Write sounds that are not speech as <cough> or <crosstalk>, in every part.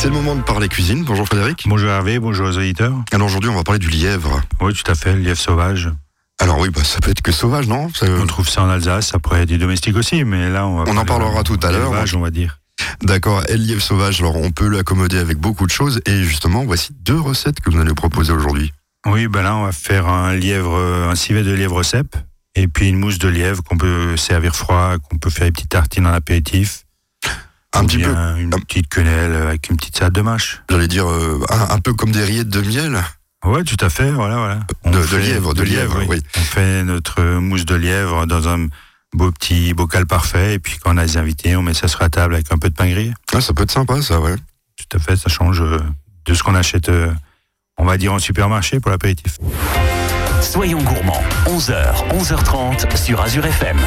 C'est le moment de parler cuisine. Bonjour Frédéric. Bonjour Hervé, bonjour aux auditeurs. Alors aujourd'hui, on va parler du lièvre. Oui, tout à fait, le lièvre sauvage. Alors oui, bah, ça peut être que sauvage, non? Ça- On trouve ça en Alsace, après du domestique aussi, mais là on va On en parler parlera tout à l'heure. d'élevage, on va dire. D'accord, et le lièvre sauvage, alors on peut l'accommoder avec beaucoup de choses. Et justement, voici deux recettes que vous allez nous proposer aujourd'hui. Oui, ben là on va faire un lièvre, un civet de lièvre cèpe, et puis une mousse de lièvre qu'on peut servir froid, qu'on peut faire des petites tartines en apéritif. Un petit peu, Une un- petite quenelle avec une petite salade de mâche. j'allais dire, euh, un, un peu comme des rillettes de miel. Ouais, tout à fait, voilà, voilà. De- de fait- lièvre, de lièvre, oui. On fait notre mousse de lièvre dans un beau petit bocal parfait, et puis quand on a des invités, on met ça sur la table avec un peu de pain grillé. Ah, ça peut être sympa, ça, ouais. Tout à fait, ça change euh, de ce qu'on achète, euh, on va dire, en supermarché pour l'apéritif. Soyons gourmands, 11h, 11h30 sur Azure FM.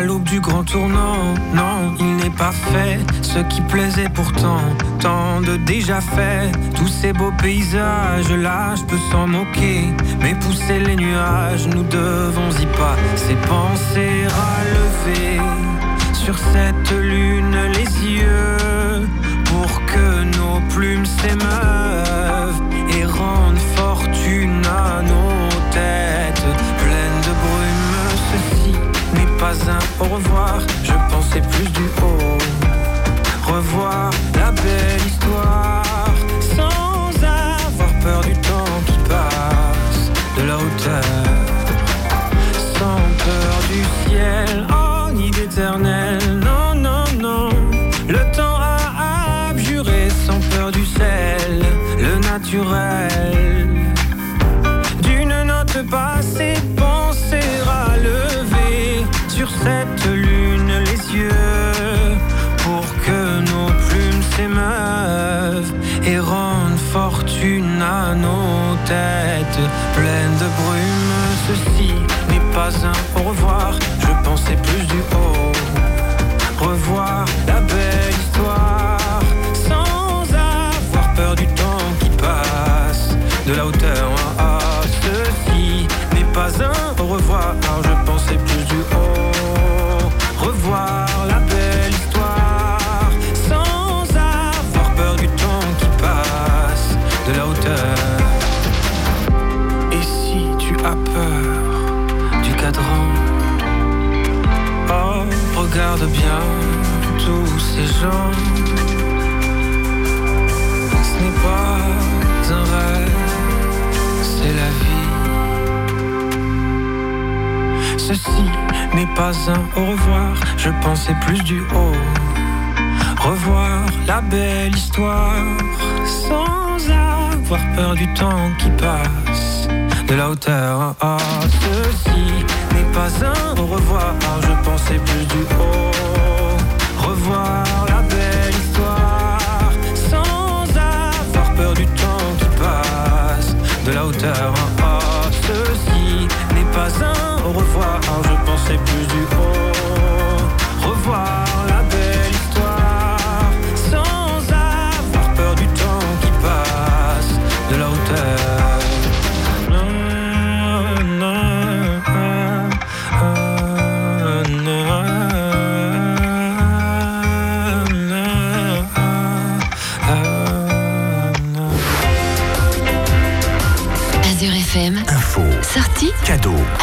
À l'aube du grand tournant, non, il n'est pas fait ce qui plaisait pourtant, tant de déjà fait. Tous ces beaux paysages là, je peux s'en moquer, mais pousser les nuages, nous devons y pas. Ces pensées relever sur cette lune les yeux, pour que nos plumes s'émeuvent et rendent fortune à nos têtes pas un au revoir, je pensais plus du haut. Revoir la belle histoire sans avoir peur du temps qui passe, de la hauteur, sans peur du ciel, oh ni d'éternel. Pleines de brume. Ceci n'est pas un au revoir, je pensais plus du Ce n'est pas un rêve, c'est la vie. Ceci n'est pas un au revoir, je pensais plus du haut. Revoir la belle histoire sans avoir peur du temps qui passe de la hauteur. Ah, ceci n'est pas un au revoir, je pensais plus du haut. Revoir la belle histoire sans avoir peur du temps qui passe de la hauteur. Ah, ceci n'est pas un au revoir, je pensais plus du haut.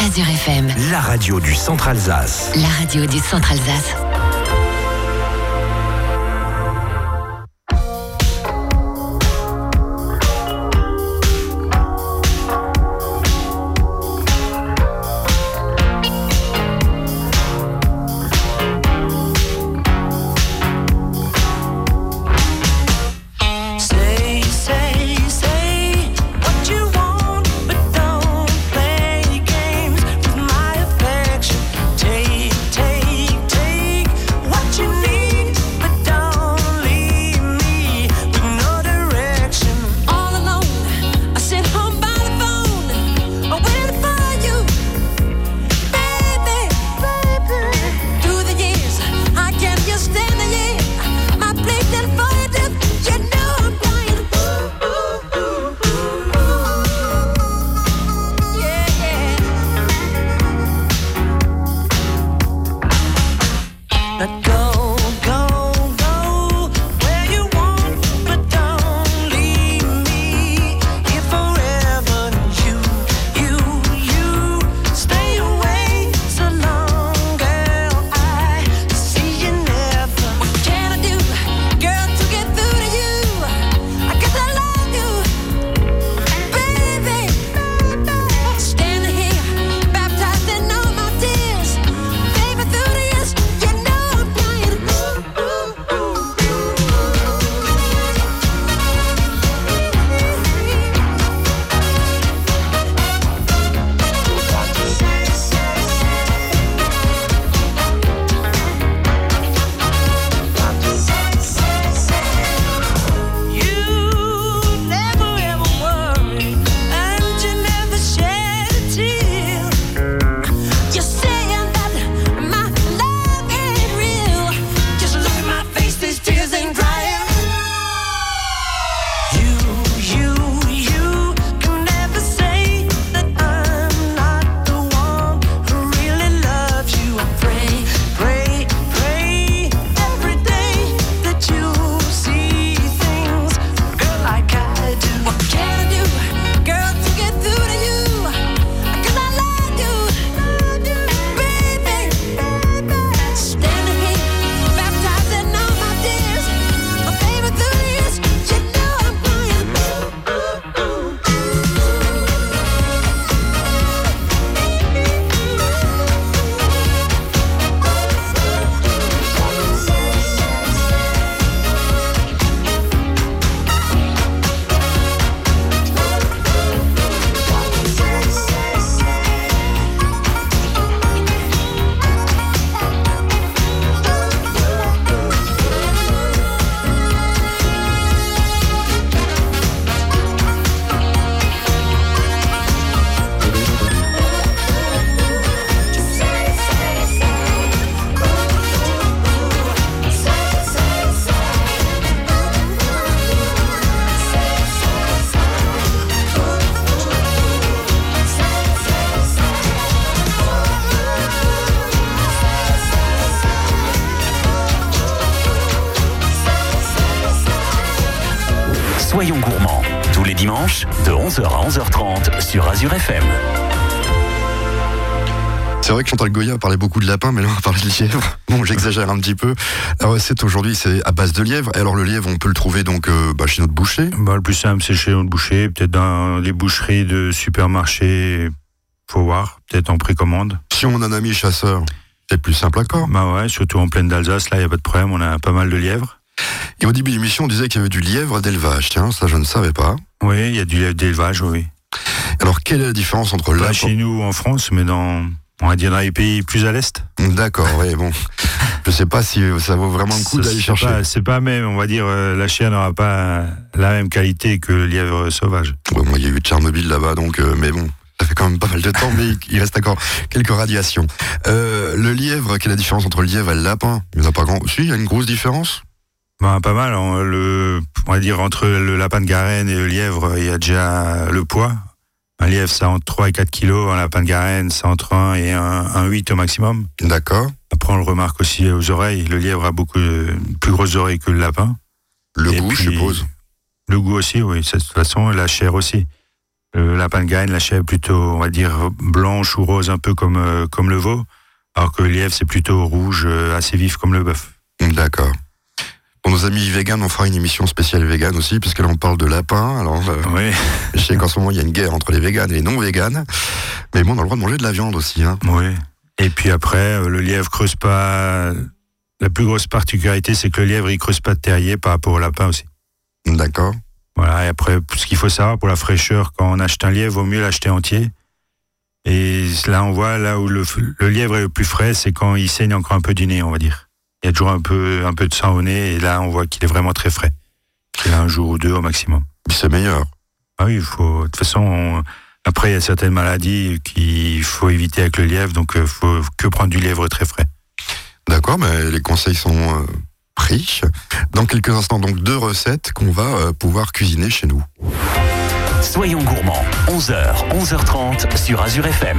Azure FM, la radio du Centre Alsace. la radio du Centre Alsace. Azure FM. C'est vrai que Chantal Goya parlait beaucoup de lapin, mais là on va parler de lièvre. <laughs> Bon, j'exagère un petit peu. La recette aujourd'hui, c'est à base de lièvre. Et alors le lièvre, on peut le trouver donc euh, bah, chez notre boucher. Bah, le plus simple, c'est chez notre boucher, peut-être dans les boucheries de supermarchés. Faut voir, peut-être en précommande. Si on a un ami chasseur, c'est plus simple encore. Bah ouais, surtout en pleine d'Alsace, là, il n'y a pas de problème, on a pas mal de lièvres. Et au début de l'émission, on disait qu'il y avait du lièvre d'élevage. Tiens, ça je ne savais pas. Oui, il y a du lièvre d'élevage, oui. Alors quelle est la différence entre Pas lapin chez nous en France, mais dans, on va dire dans les pays plus à l'est. D'accord, oui, bon. <laughs> Je sais pas si ça vaut vraiment le coup d'aller chercher. pas- C'est pas même, on va dire, euh, la chair n'aura pas la même qualité que le lièvre sauvage. Ouais, moi, il y a eu Tchernobyl là-bas, donc, euh, mais bon, ça fait quand même pas mal de temps, mais il reste encore quelques radiations. Euh, le lièvre, quelle est la différence entre le lièvre et le lapin? Il n'y en a pas grand. Si, il y a une grosse différence. Ben, pas mal. hein. Le, on va dire entre le lapin de Garenne et le lièvre, il y a déjà le poids. Un lièvre, ça entre 3 et 4 kilos. Un lapin de Garenne, c'est entre 1 et 1, un 8 au maximum. D'accord. Après, on le remarque aussi aux oreilles. Le lièvre a beaucoup de, plus grosses oreilles que le lapin. Le Et goût, je suppose. Le goût aussi, oui. De toute façon, la chair aussi. Le lapin de Garenne, la chair est plutôt, on va dire, blanche ou rose, un peu comme, euh, comme le veau. Alors que le lièvre, c'est plutôt rouge, euh, assez vif comme le bœuf. D'accord. Pour nos amis véganes, on fera une émission spéciale végane aussi, puisque là on parle de lapin. Alors, euh, Oui, je sais qu'en ce moment il y a une guerre entre les véganes et les non véganes. Mais bon, on a le droit de manger de la viande aussi. Hein. oui. Et puis après, euh, le lièvre creuse pas. La plus grosse particularité, c'est que le lièvre, il creuse pas de terrier par rapport au lapin aussi. D'accord. Voilà, et après, ce qu'il faut savoir pour la fraîcheur, quand on achète un lièvre, vaut mieux l'acheter entier. Et là, on voit, là où le, le lièvre est le plus frais, c'est quand il saigne encore un peu du nez, on va dire. Il y a toujours un peu, un peu de sang au nez, et là, on voit qu'il est vraiment très frais. Il a un jour ou deux au maximum. C'est meilleur. Ah oui, il faut. De toute façon, on- après, il y a certaines maladies qu'il faut éviter avec le lièvre, donc il faut que prendre du lièvre très frais. D'accord, mais les conseils sont euh, pris. Dans quelques instants, donc deux recettes qu'on va euh, pouvoir cuisiner chez nous. Soyons gourmands. 11h, 11h30 sur Azure FM.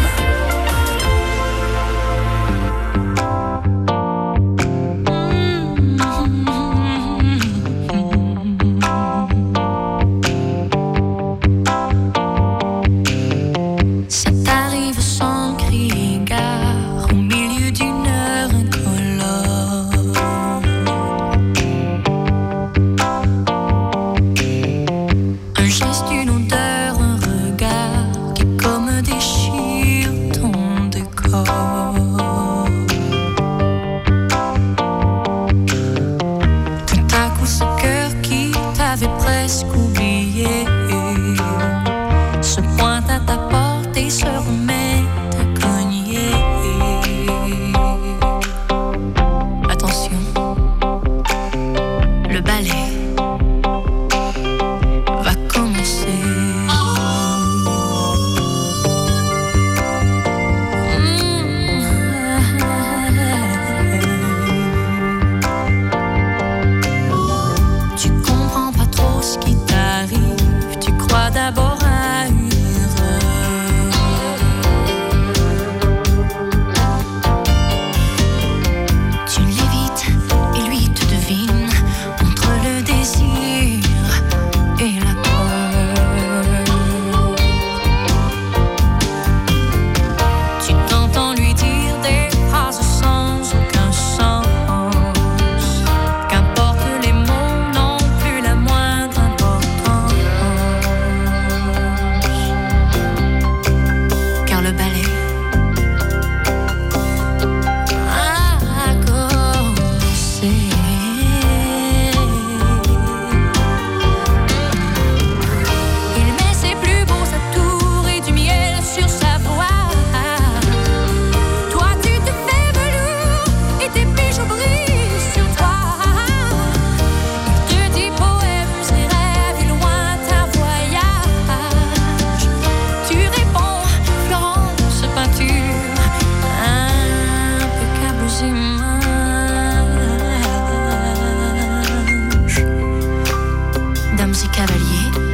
Ramsey Cavalier.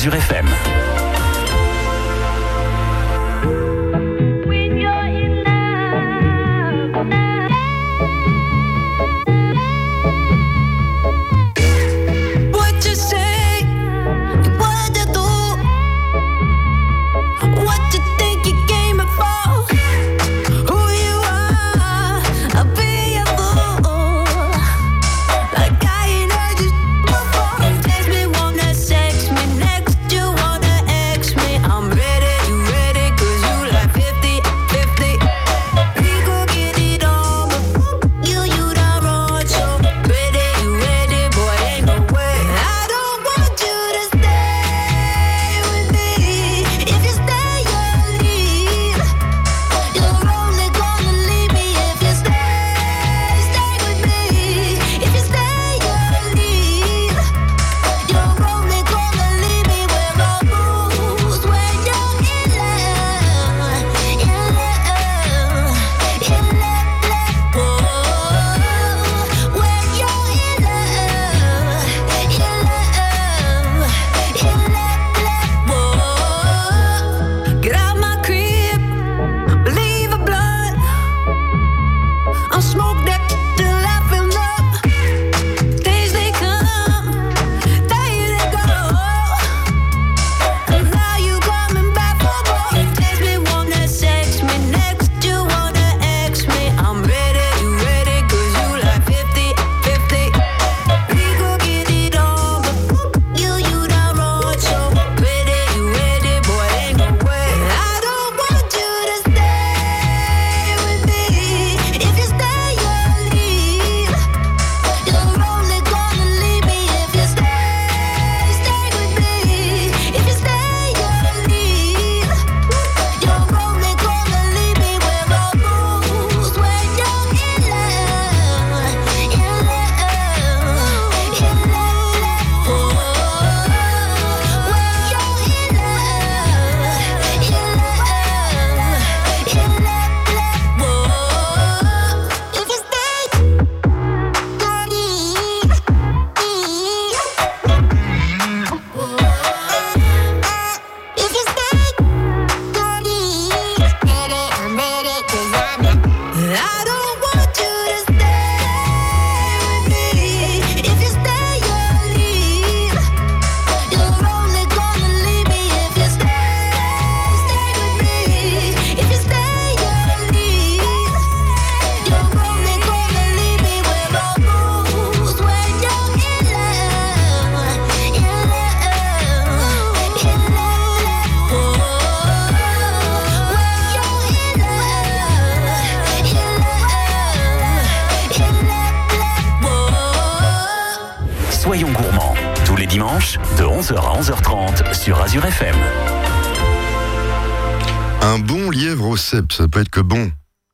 Azure FM.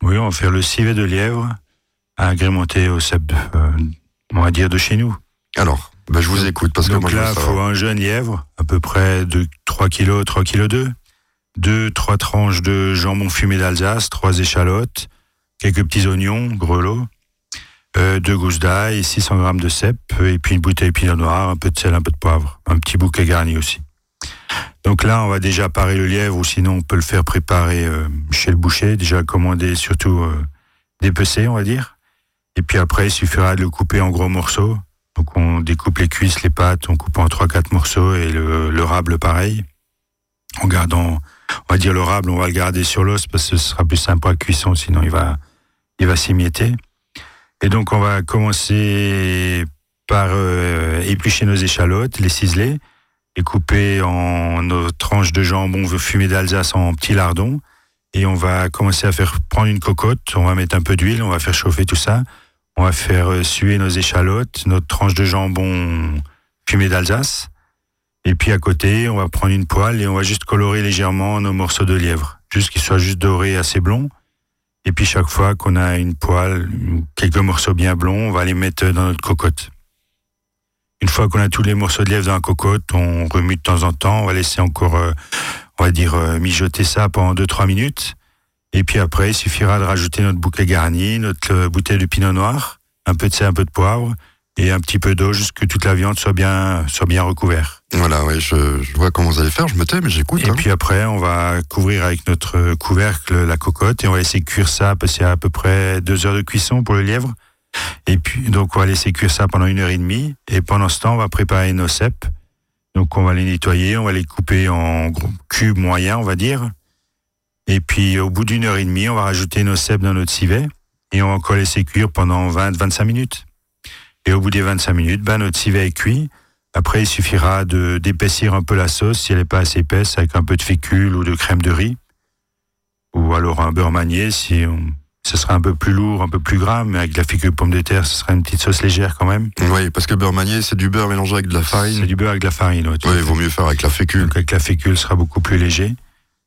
Oui, on va faire le civet de lièvre agrémenté au cèpe, euh, on va dire, de chez nous. Alors, ben, je vous écoute parce que Donc là, il faut un jeune lièvre, à peu près de 3 kg, 3 kg 2. 2, 3 tranches de jambon fumé d'Alsace, 3 échalotes, quelques petits oignons, grelots, euh, 2 gousses d'ail, 600 g de cèpe, et puis une bouteille de pinot noir, un peu de sel, un peu de poivre. Un petit bouquet garni aussi. Donc là, on va déjà parer le lièvre ou sinon on peut le faire préparer euh, chez le boucher, déjà commander surtout euh, dépecer, on va dire. Et puis après, il suffira de le couper en gros morceaux. Donc on découpe les cuisses, les pattes, on coupe en 3-4 morceaux et le, le rable pareil. En gardant, on va dire le rable, on va le garder sur l'os parce que ce sera plus simple la cuisson, sinon il va, il va s'émietter. Et donc on va commencer par euh, éplucher nos échalotes, les ciseler et couper en nos tranches de jambon fumé d'Alsace en petits lardons. Et on va commencer à faire prendre une cocotte, on va mettre un peu d'huile, on va faire chauffer tout ça. On va faire euh, suer nos échalotes, notre tranche de jambon fumé d'Alsace. Et puis à côté, on va prendre une poêle et on va juste colorer légèrement nos morceaux de lièvre, juste qu'ils soient juste dorés, assez blonds. Et puis chaque fois qu'on a une poêle, quelques morceaux bien blonds, on va les mettre dans notre cocotte. Une fois qu'on a tous les morceaux de lièvre dans la cocotte, on remue de temps en temps, on va laisser encore, euh, on va dire, euh, mijoter ça pendant 2-3 minutes. Et puis après, il suffira de rajouter notre bouquet garni, notre euh, bouteille de pinot noir, un peu de sel, un peu de poivre et un petit peu d'eau, juste que toute la viande soit bien, soit bien recouverte. Voilà, ouais, je, je vois comment vous allez faire, je me tais, mais j'écoute. Et hein. puis après, on va couvrir avec notre couvercle la cocotte et on va laisser cuire ça parce qu'il y a à peu près deux heures de cuisson pour le lièvre. Et puis, donc, on va laisser cuire ça pendant une heure et demie. Et pendant ce temps, on va préparer nos cèpes. Donc, on va les nettoyer, on va les couper en cubes moyens, on va dire. Et puis, au bout d'une heure et demie, on va rajouter nos cèpes dans notre civet et on va encore laisser cuire pendant 20-25 minutes. Et au bout des 25 minutes, ben, notre civet est cuit. Après, il suffira de d'épaissir un peu la sauce si elle n'est pas assez épaisse avec un peu de fécule ou de crème de riz. Ou alors un beurre manié si on, ce sera un peu plus lourd, un peu plus gras, mais avec de la fécule pomme de terre, ce sera une petite sauce légère quand même. Oui, parce que beurre manié, c'est du beurre mélangé avec de la C'est farine. du beurre avec de la farine. à Oui, il vaut mieux faire avec la fécule. Donc avec la fécule, ce sera beaucoup plus léger.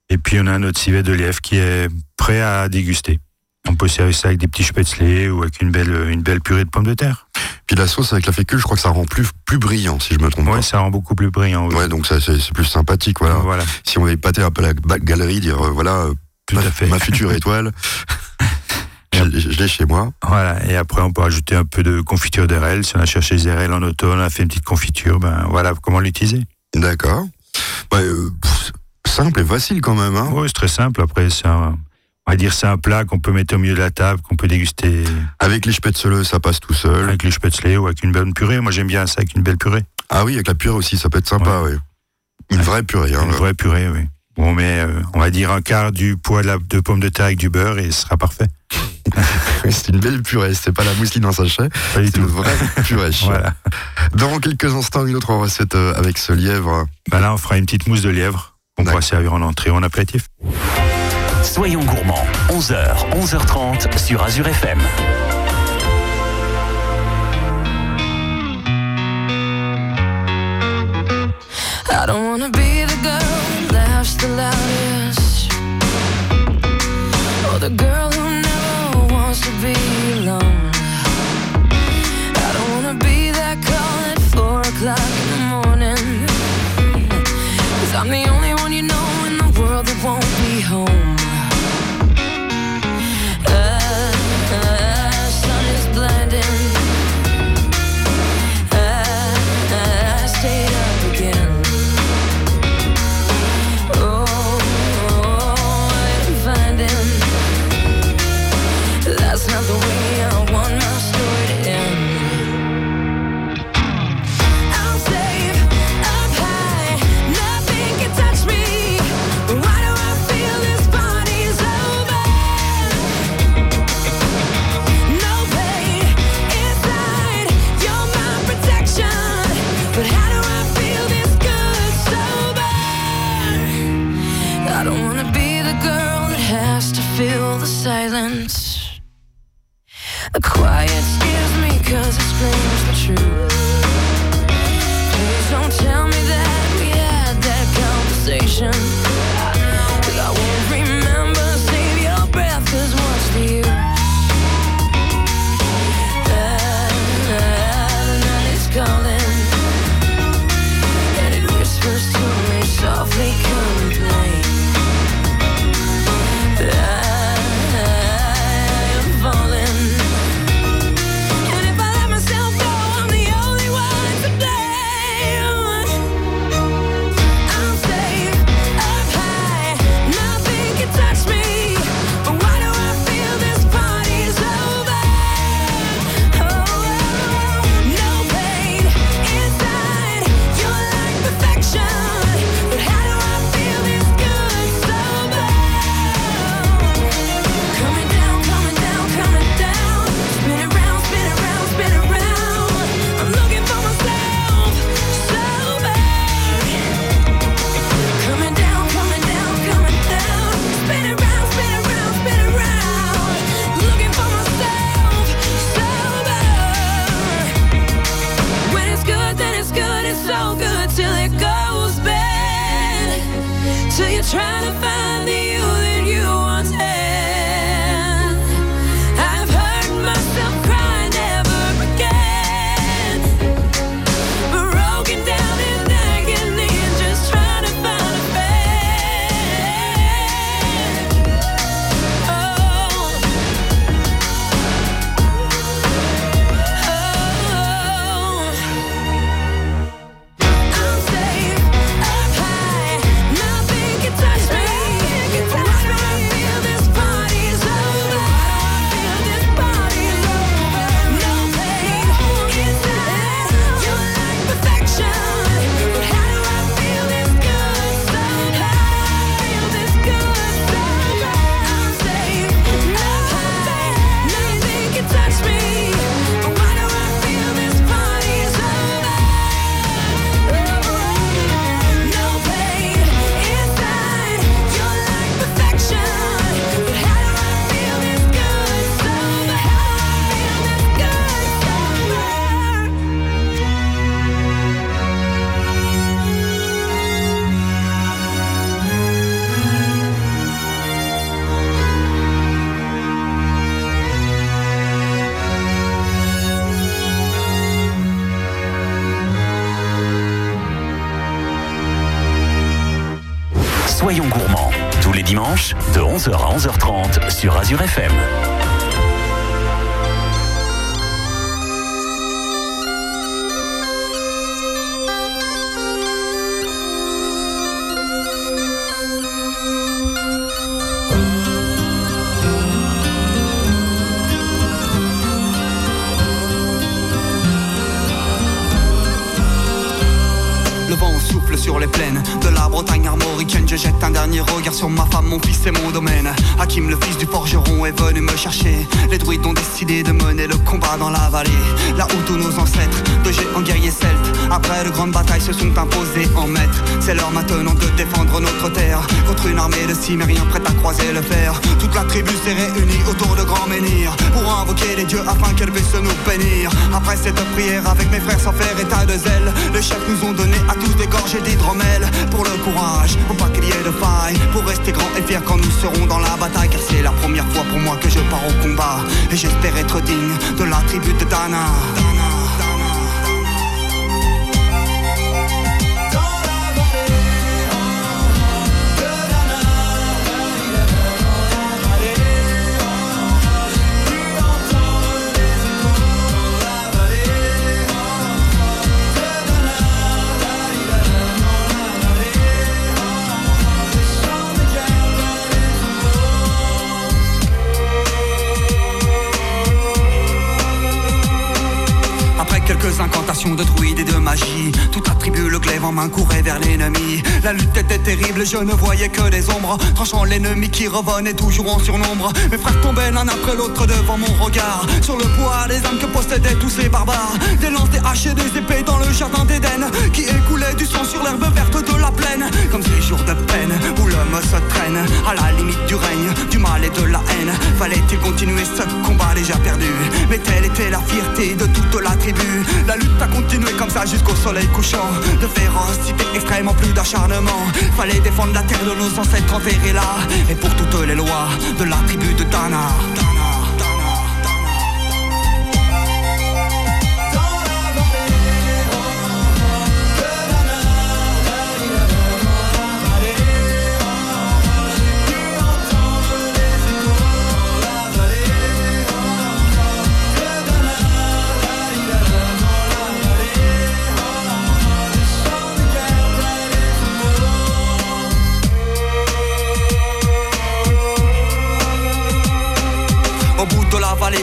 Et puis on a notre civet de lièvre qui est prêt à déguster. On peut servir ça avec des petits spätzle ou avec une belle, une belle purée de pommes de terre. Puis la sauce avec la fécule, je crois que ça rend plus, plus brillant, si je me trompe Ouais, pas. ça rend beaucoup plus brillant. oui. Ouais, donc c'est c'est plus sympathique, voilà. Voilà. Si on avait pâté un peu la galerie, dire euh, voilà, euh, Tout ma, à fait. ma future étoile, <laughs> je, l'ai- chez moi. Voilà. Et après, on peut ajouter un peu de confiture d'RL. Si on a cherché des RL en automne, on a fait une petite confiture, ben voilà comment l'utiliser. D'accord. Ouais, euh, simple et facile quand même. Hein. Oui, c'est très simple. Après, c'est un, on va dire c'est un plat qu'on peut mettre au milieu de la table, qu'on peut déguster Avec les spätzle, ça passe tout seul. avec le spätzle ou avec une bonne purée. Moi, j'aime bien ça avec une belle purée. Ah oui, avec la purée aussi, ça peut être sympa, oui. Une Ouais. vraie purée. Hein, Une vraie purée, oui. On met, euh, on va dire, un quart du poids de, la, de pomme de terre avec du beurre et ce sera parfait. <laughs> C'est une belle purée, c'est pas la mousseline en sachet, Pas du c'est une tout. vraie <laughs> purée. Voilà. Dans quelques instants, une autre recette euh, avec ce lièvre. Ben là, on fera une petite mousse de lièvre qu'on pourra servir en entrée ou en apéritif. Soyons gourmands, 11h, 11h30 sur Azure FM. The girl who never wants to be you're trying to find the 11h à 11h30 sur Azure FM. Sur ma femme, mon fils et mon domaine. Hakim, le fils du forgeron, est venu Les druides ont décidé de mener le combat dans la vallée. Là où tous nos ancêtres, de géants guerriers celtes, après de grandes batailles, se sont imposés en maîtres. C'est l'heure maintenant de défendre notre terre contre une armée de cimériens prête à croiser le fer. Toute la tribu s'est réunie autour de grands menhirs pour invoquer les dieux afin qu'elle puisse nous bénir. Après cette prière, avec mes frères sans faire état de zèle, les chefs nous ont donné à tous des gorgées d'hydromel pour le courage, pour pas qu'il y ait de faille, pour rester grand et fier quand nous serons dans la bataille. Car c'est la première fois pour moi que je et j'espère être digne de la tribu de Dana. Incantations de druides et de magie. Toute la tribu, le glaive en main, courait vers l'ennemi. La lutte était terrible, je ne voyais que des ombres. Tranchant l'ennemi qui revenait toujours en surnombre. Mes frères tombaient l'un après l'autre devant mon regard. Sur le poids des âmes que possédaient tous ces barbares. Des lances, des haches et des épées dans le jardin d'Éden Qui écoulait du sang sur l'herbe verte de la plaine. Comme ces jours de peine où l'homme se traîne À la limite du règne, du mal et de la haine Fallait-il continuer ce combat déjà perdu? Mais telle était la fierté de toute la tribu La lutte a continué comme ça jusqu'au soleil couchant. De férocité extrêmement plus d'acharnement. Fallait défendre la terre de nos ancêtres enterrés là. Et pour toutes les lois de la tribu de Dana,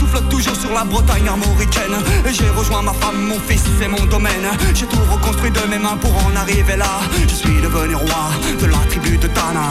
souffle toujours sur la Bretagne armoricaine Et j'ai rejoint ma femme, mon fils et mon domaine. J'ai tout reconstruit de mes mains pour en arriver là. Je suis devenu roi de la tribu de Tana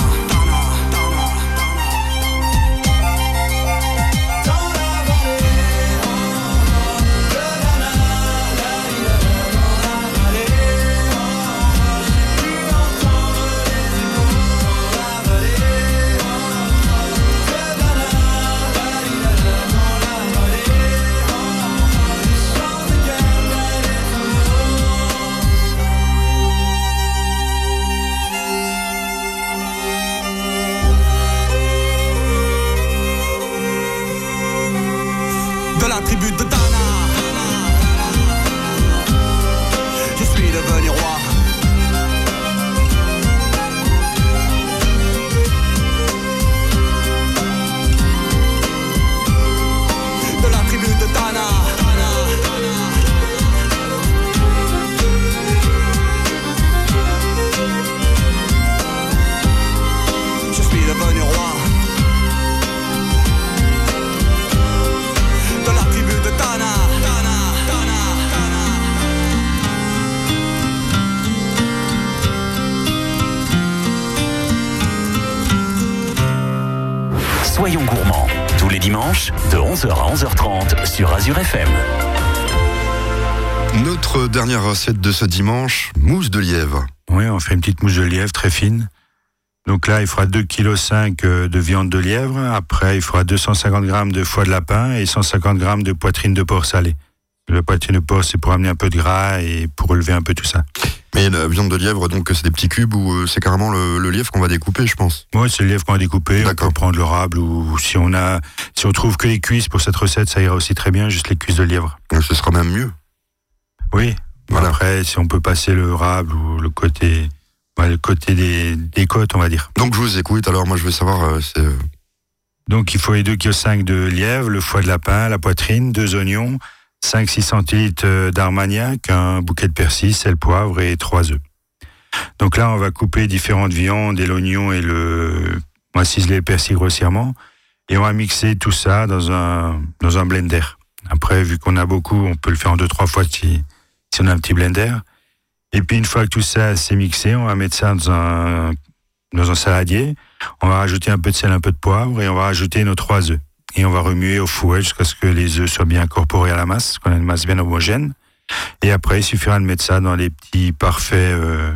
Soyons gourmands, tous les dimanches, de 11h à 11h30 sur Azure FM. Notre dernière recette de ce dimanche, mousse de lièvre. Oui, on fait une petite mousse de lièvre très fine. Donc là, il fera 2,5 kg de viande de lièvre. Après, il fera 250 grammes de foie de lapin et 150 grammes de poitrine de porc salée. Le poitrine de porc, c'est pour amener un peu de gras et pour relever un peu tout ça. Mais la viande de lièvre, donc c'est des petits cubes ou euh, c'est carrément le, le lièvre qu'on va découper, je pense? Moi, c'est le lièvre qu'on a découpé. On peut prendre le rable ou si on a, si on trouve que les cuisses pour cette recette, ça ira aussi très bien, juste les cuisses de lièvre. Donc, Ce sera même mieux. Oui. Voilà. Après, si on peut passer le rable ou le côté, le côté des, des côtes, on va dire. Donc je vous écoute, alors moi je veux savoir, euh, euh, Donc, il faut les 2,5 kg de lièvre, le foie de lapin, la poitrine, deux oignons, 5-6 centilitres euh, d'armagnac, un bouquet de persil, sel, poivre et trois œufs. Donc là, on va couper différentes viandes et l'oignon et le, on va ciseler le persil grossièrement et on va mixer tout ça dans un, dans un blender. Après, vu qu'on a beaucoup, on peut le faire en deux, trois fois si, si on a un petit blender. Et puis, une fois que tout ça c'est mixé, on va mettre ça dans un, dans un saladier. On va rajouter un peu de sel, un peu de poivre et on va rajouter nos trois œufs. Et on va remuer au fouet jusqu'à ce que les œufs soient bien incorporés à la masse, qu'on ait une masse bien homogène. Et après, il suffira de mettre ça dans les petits parfaits, euh,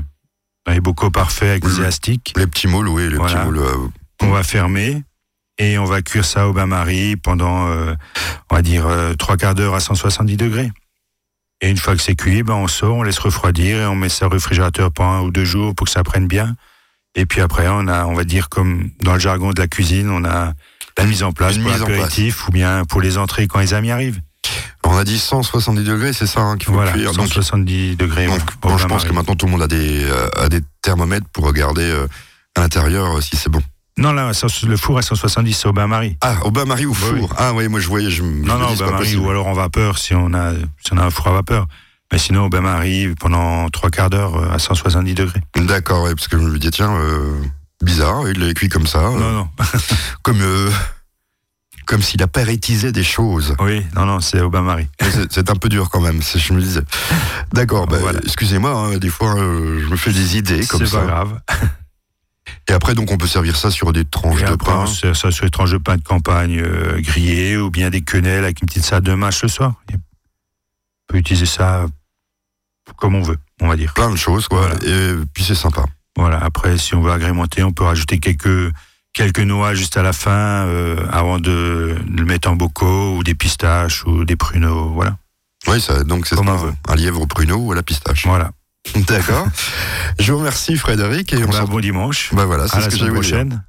dans les bocaux parfaits avec des élastiques. Les petits moules, oui, les Voilà. petits moules. euh, On va fermer et on va cuire ça au bain-marie pendant, euh, on va dire, euh, trois quarts d'heure à 170 degrés. Et une fois que c'est cuit, ben on sort, on laisse refroidir et on met ça au réfrigérateur pendant un ou deux jours pour que ça prenne bien. Et puis après, on a, on va dire, comme dans le jargon de la cuisine, on a la mise en place pour l'apéritif ou bien pour les entrées quand les amis arrivent. on a dit 170 degrés, c'est ça hein, qu'il faut Voilà, cuire. Donc, 170 degrés. donc, bon, je pense que maintenant tout le monde a des, euh, a des thermomètres pour regarder euh, à l'intérieur euh, si c'est bon. Non, là, le four à 170, c'est au bain-marie. Ah, au bain-marie ou Oui, four oui. Ah oui, moi je voyais, je, me- je Non, non, au bain-marie ou alors en vapeur si on a, si on a un four à vapeur. Mais sinon, au bain-marie, pendant trois quarts d'heure à 170 degrés. D'accord, ouais, parce que je me dis, tiens, euh, bizarre, il l'a cuit comme ça, euh, Non, non. <laughs> comme, euh, comme s'il des choses. Oui, non, non, c'est au bain-marie. C'est- C'est un peu dur quand même, c'est- je me disais. D'accord, bah, Voilà. excusez-moi, hein, des fois euh, je me fais des idées comme C'est ça. pas grave. <laughs> Et après, donc on peut servir ça sur des tranches Et de après, pain. on ça sur les tranches de pain de campagne euh, grillées ou bien des quenelles avec une petite salade de mâche le soir. On peut utiliser ça comme on veut, on va dire. Plein de choses, quoi. Voilà. Et puis c'est sympa. Voilà. Après, si on veut agrémenter, on peut rajouter quelques quelques noix juste à la fin euh, avant de, de le mettre en bocaux ou des pistaches ou des pruneaux. Voilà. Oui, ça, donc c'est veut. un lièvre au pruneau ou à la pistache. Voilà. D'accord. Je vous remercie Frédéric et on Bah, se bon dimanche. Bah voilà, c'est ce la que prochaine.